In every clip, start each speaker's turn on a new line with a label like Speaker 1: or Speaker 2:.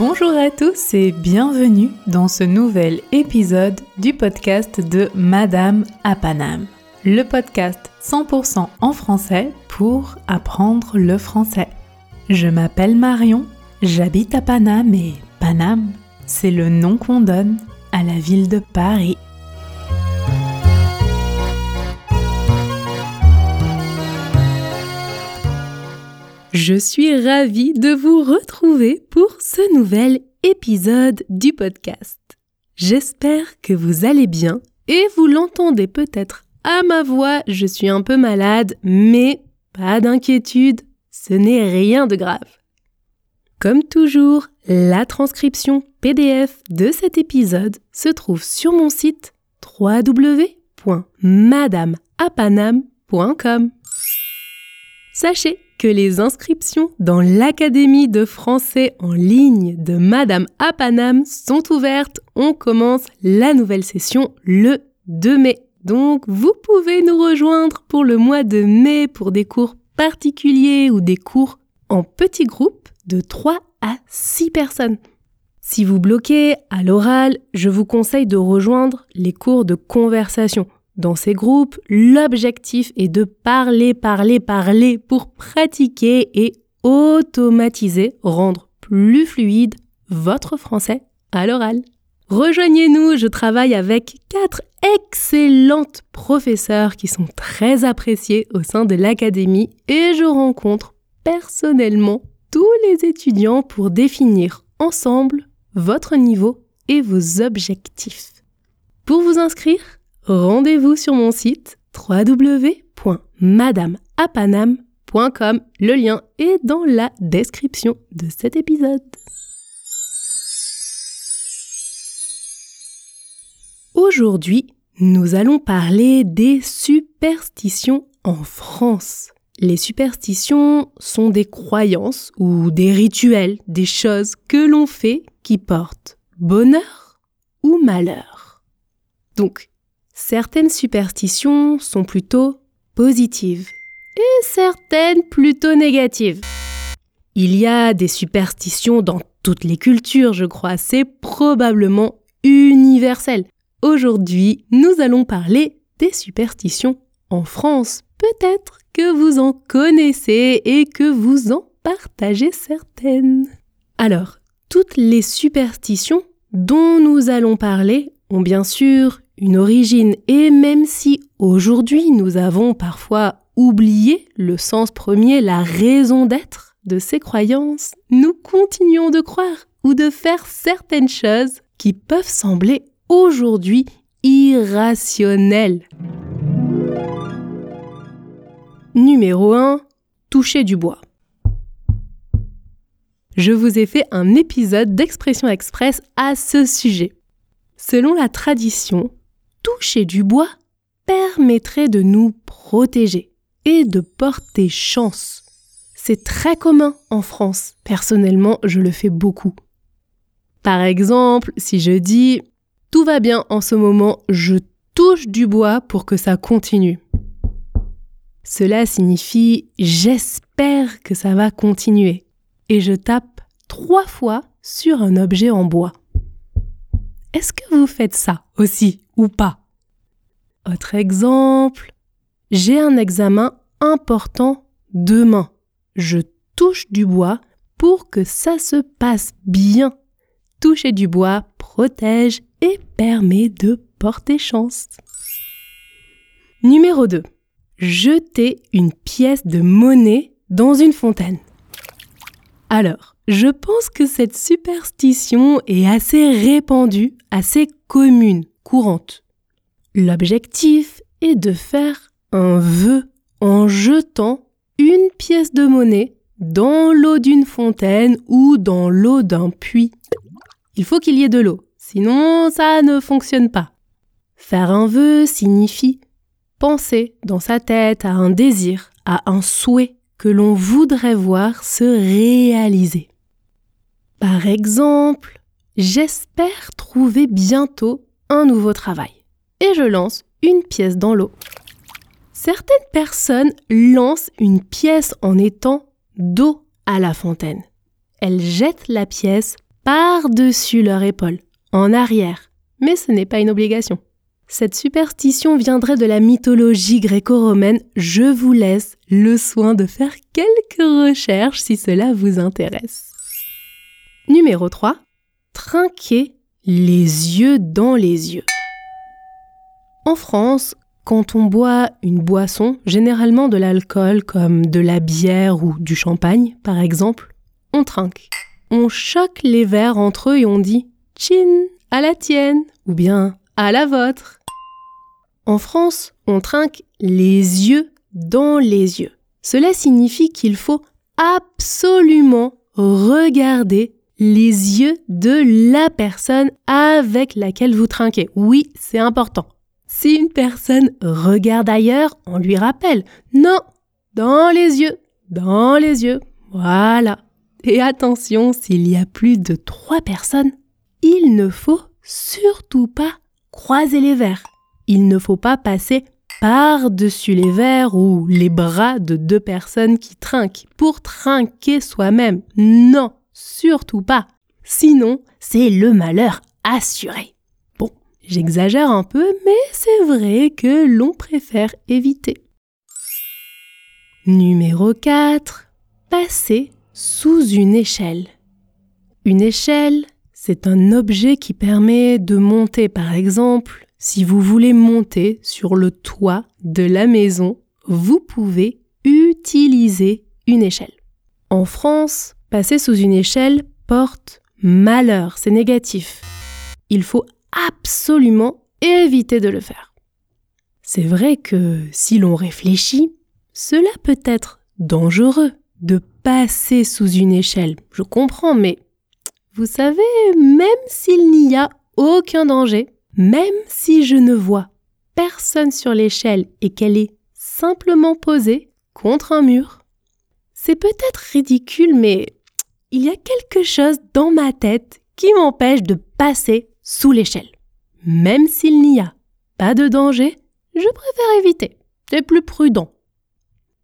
Speaker 1: Bonjour à tous et bienvenue dans ce nouvel épisode du podcast de Madame à Paname. Le podcast 100% en français pour apprendre le français. Je m'appelle Marion, j'habite à Paname et Paname, c'est le nom qu'on donne à la ville de Paris. Je suis ravie de vous retrouver pour ce nouvel épisode du podcast. J'espère que vous allez bien et vous l'entendez peut-être à ma voix, je suis un peu malade, mais pas d'inquiétude, ce n'est rien de grave. Comme toujours, la transcription PDF de cet épisode se trouve sur mon site www.madameapanam.com. Sachez que les inscriptions dans l'Académie de français en ligne de Madame Apanam sont ouvertes. On commence la nouvelle session le 2 mai. Donc vous pouvez nous rejoindre pour le mois de mai pour des cours particuliers ou des cours en petits groupes de 3 à 6 personnes. Si vous bloquez à l'oral, je vous conseille de rejoindre les cours de conversation dans ces groupes, l'objectif est de parler, parler, parler pour pratiquer et automatiser, rendre plus fluide votre français à l'oral. Rejoignez-nous, je travaille avec quatre excellentes professeurs qui sont très appréciés au sein de l'académie et je rencontre personnellement tous les étudiants pour définir ensemble votre niveau et vos objectifs. Pour vous inscrire, rendez-vous sur mon site www.madameapanam.com. Le lien est dans la description de cet épisode. Aujourd'hui, nous allons parler des superstitions en France. Les superstitions sont des croyances ou des rituels, des choses que l'on fait qui portent bonheur ou malheur. Certaines superstitions sont plutôt positives et certaines plutôt négatives. Il y a des superstitions dans toutes les cultures, je crois, c'est probablement universel. Aujourd'hui, nous allons parler des superstitions en France. Peut-être que vous en connaissez et que vous en partagez certaines. Alors, toutes les superstitions dont nous allons parler ont bien sûr une origine et même si aujourd'hui nous avons parfois oublié le sens premier, la raison d'être de ces croyances, nous continuons de croire ou de faire certaines choses qui peuvent sembler aujourd'hui irrationnelles. Numéro 1. Toucher du bois. Je vous ai fait un épisode d'expression express à ce sujet. Selon la tradition, toucher du bois permettrait de nous protéger et de porter chance. C'est très commun en France. Personnellement, je le fais beaucoup. Par exemple, si je dis tout va bien en ce moment, je touche du bois pour que ça continue. Cela signifie j'espère que ça va continuer et je tape trois fois sur un objet en bois. Est-ce que vous faites ça? Aussi ou pas Autre exemple, j'ai un examen important demain. Je touche du bois pour que ça se passe bien. Toucher du bois protège et permet de porter chance. Numéro 2. Jeter une pièce de monnaie dans une fontaine. Alors, je pense que cette superstition est assez répandue, assez commune, courante. L'objectif est de faire un vœu en jetant une pièce de monnaie dans l'eau d'une fontaine ou dans l'eau d'un puits. Il faut qu'il y ait de l'eau, sinon ça ne fonctionne pas. Faire un vœu signifie penser dans sa tête à un désir, à un souhait que l'on voudrait voir se réaliser. Par exemple, j'espère trouver bientôt un nouveau travail. Et je lance une pièce dans l'eau. Certaines personnes lancent une pièce en étant dos à la fontaine. Elles jettent la pièce par-dessus leur épaule, en arrière. Mais ce n'est pas une obligation. Cette superstition viendrait de la mythologie gréco-romaine. Je vous laisse le soin de faire quelques recherches si cela vous intéresse. Numéro 3. Trinquer les yeux dans les yeux. En France, quand on boit une boisson, généralement de l'alcool comme de la bière ou du champagne par exemple, on trinque. On choque les verres entre eux et on dit Chin, à la tienne ou bien à la vôtre. En France, on trinque les yeux dans les yeux. Cela signifie qu'il faut absolument regarder les yeux de la personne avec laquelle vous trinquez. Oui, c'est important. Si une personne regarde ailleurs, on lui rappelle. Non, dans les yeux, dans les yeux. Voilà. Et attention, s'il y a plus de trois personnes, il ne faut surtout pas croiser les verres. Il ne faut pas passer par-dessus les verres ou les bras de deux personnes qui trinquent pour trinquer soi-même. Non, surtout pas. Sinon, c'est le malheur assuré. Bon, j'exagère un peu, mais c'est vrai que l'on préfère éviter. Numéro 4. Passer sous une échelle. Une échelle, c'est un objet qui permet de monter, par exemple, si vous voulez monter sur le toit de la maison, vous pouvez utiliser une échelle. En France, passer sous une échelle porte malheur, c'est négatif. Il faut absolument éviter de le faire. C'est vrai que si l'on réfléchit, cela peut être dangereux de passer sous une échelle. Je comprends, mais vous savez, même s'il n'y a aucun danger, même si je ne vois personne sur l'échelle et qu'elle est simplement posée contre un mur, c'est peut-être ridicule, mais il y a quelque chose dans ma tête qui m'empêche de passer sous l'échelle. Même s'il n'y a pas de danger, je préfère éviter. C'est plus prudent.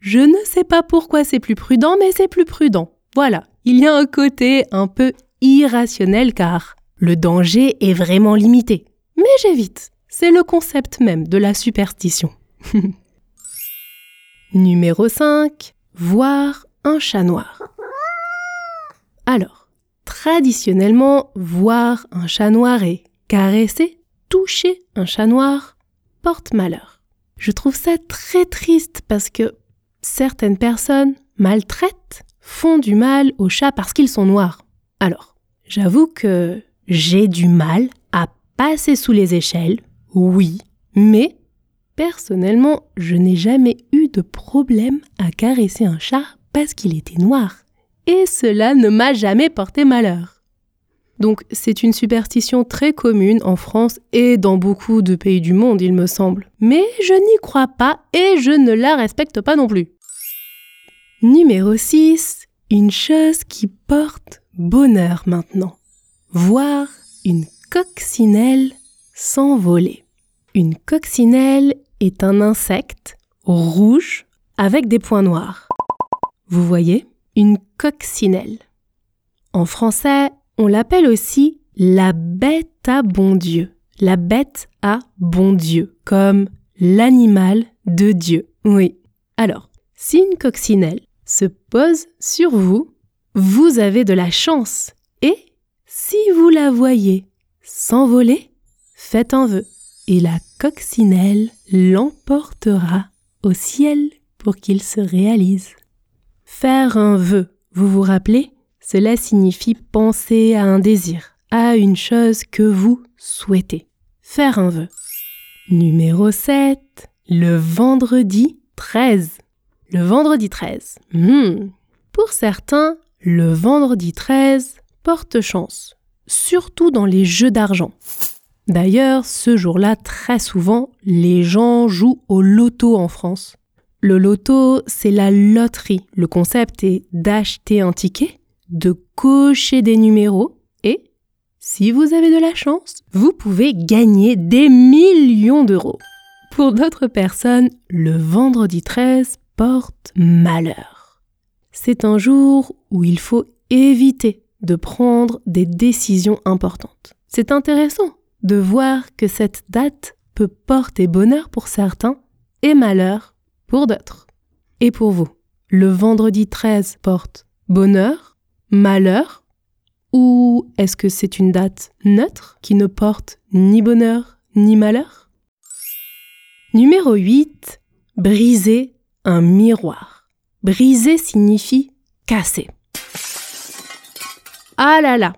Speaker 1: Je ne sais pas pourquoi c'est plus prudent, mais c'est plus prudent. Voilà, il y a un côté un peu irrationnel car le danger est vraiment limité. Mais j'évite. C'est le concept même de la superstition. Numéro 5. Voir un chat noir. Alors, traditionnellement, voir un chat noir et caresser, toucher un chat noir porte malheur. Je trouve ça très triste parce que certaines personnes maltraitent, font du mal aux chats parce qu'ils sont noirs. Alors, j'avoue que j'ai du mal à passer sous les échelles, oui, mais personnellement, je n'ai jamais eu de problème à caresser un chat parce qu'il était noir. Et cela ne m'a jamais porté malheur. Donc c'est une superstition très commune en France et dans beaucoup de pays du monde, il me semble. Mais je n'y crois pas et je ne la respecte pas non plus. Numéro 6. Une chose qui porte bonheur maintenant. Voir une coccinelle s'envoler. Une coccinelle est un insecte rouge avec des points noirs. Vous voyez? Une coccinelle. En français, on l'appelle aussi la bête à bon Dieu. La bête à bon Dieu, comme l'animal de Dieu. Oui. Alors, si une coccinelle se pose sur vous, vous avez de la chance. Et si vous la voyez s'envoler, faites un vœu, et la coccinelle l'emportera au ciel pour qu'il se réalise. Faire un vœu, vous vous rappelez? Cela signifie penser à un désir, à une chose que vous souhaitez. Faire un vœu. Numéro 7. Le vendredi 13. Le vendredi 13. Hmm. Pour certains, le vendredi 13 porte chance, surtout dans les jeux d'argent. D'ailleurs, ce jour-là, très souvent, les gens jouent au loto en France. Le loto, c'est la loterie. Le concept est d'acheter un ticket, de cocher des numéros et, si vous avez de la chance, vous pouvez gagner des millions d'euros. Pour d'autres personnes, le vendredi 13 porte malheur. C'est un jour où il faut éviter de prendre des décisions importantes. C'est intéressant de voir que cette date peut porter bonheur pour certains et malheur pour d'autres. Et pour vous, le vendredi 13 porte bonheur, malheur, ou est-ce que c'est une date neutre qui ne porte ni bonheur ni malheur? Numéro 8. Briser un miroir. Briser signifie casser. Ah là là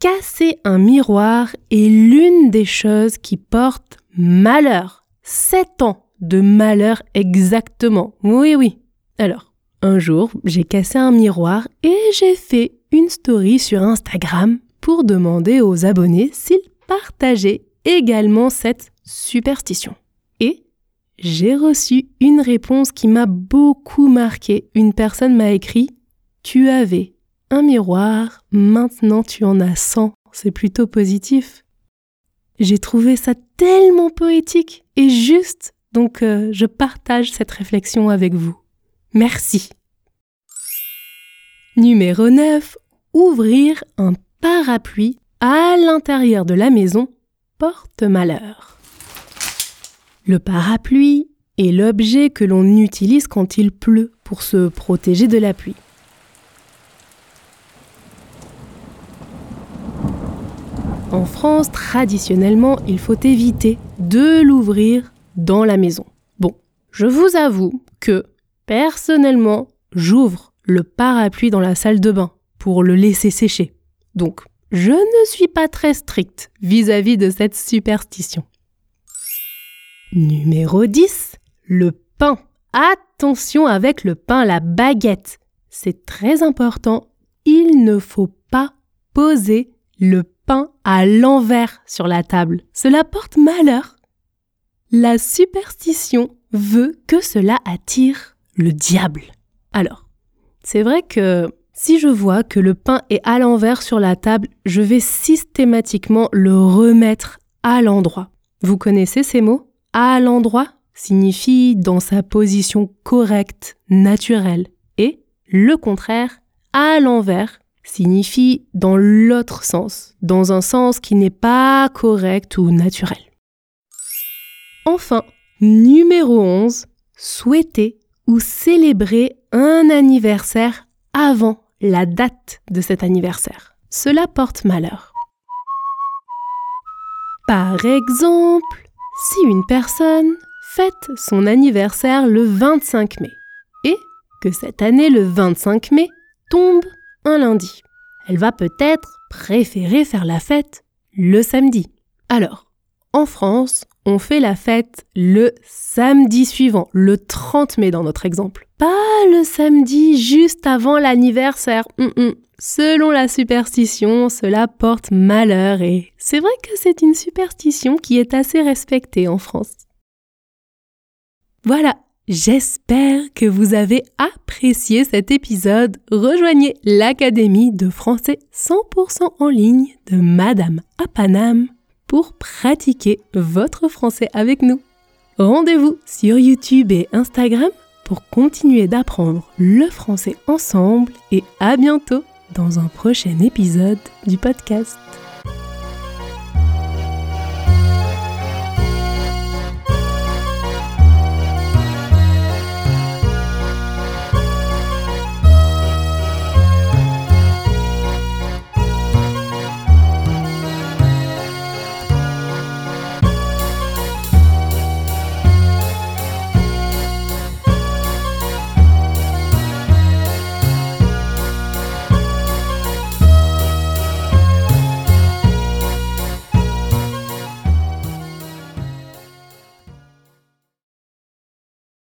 Speaker 1: Casser un miroir est l'une des choses qui portent malheur. Sept ans de malheur exactement. Oui, oui. Alors, un jour, j'ai cassé un miroir et j'ai fait une story sur Instagram pour demander aux abonnés s'ils partageaient également cette superstition. Et j'ai reçu une réponse qui m'a beaucoup marqué. Une personne m'a écrit Tu avais un miroir, maintenant tu en as 100. C'est plutôt positif. J'ai trouvé ça tellement poétique et juste, donc euh, je partage cette réflexion avec vous. Merci. Numéro 9. Ouvrir un parapluie à l'intérieur de la maison porte malheur. Le parapluie est l'objet que l'on utilise quand il pleut pour se protéger de la pluie. En France, traditionnellement, il faut éviter de l'ouvrir dans la maison. Bon, je vous avoue que, personnellement, j'ouvre le parapluie dans la salle de bain pour le laisser sécher. Donc, je ne suis pas très stricte vis-à-vis de cette superstition. Numéro 10. Le pain. Attention avec le pain, la baguette. C'est très important. Il ne faut pas poser le pain à l'envers sur la table. Cela porte malheur. La superstition veut que cela attire le diable. Alors, c'est vrai que si je vois que le pain est à l'envers sur la table, je vais systématiquement le remettre à l'endroit. Vous connaissez ces mots À l'endroit signifie dans sa position correcte, naturelle. Et le contraire, à l'envers, signifie dans l'autre sens, dans un sens qui n'est pas correct ou naturel. Enfin, numéro 11, souhaiter ou célébrer un anniversaire avant la date de cet anniversaire. Cela porte malheur. Par exemple, si une personne fête son anniversaire le 25 mai et que cette année le 25 mai tombe un lundi, elle va peut-être préférer faire la fête le samedi. Alors, en France, on fait la fête le samedi suivant, le 30 mai dans notre exemple. Pas le samedi juste avant l'anniversaire. Hum, hum. Selon la superstition, cela porte malheur et c'est vrai que c'est une superstition qui est assez respectée en France. Voilà, j'espère que vous avez apprécié cet épisode. Rejoignez l'Académie de français 100% en ligne de Madame Apanam pour pratiquer votre français avec nous. Rendez-vous sur YouTube et Instagram pour continuer d'apprendre le français ensemble et à bientôt dans un prochain épisode du podcast.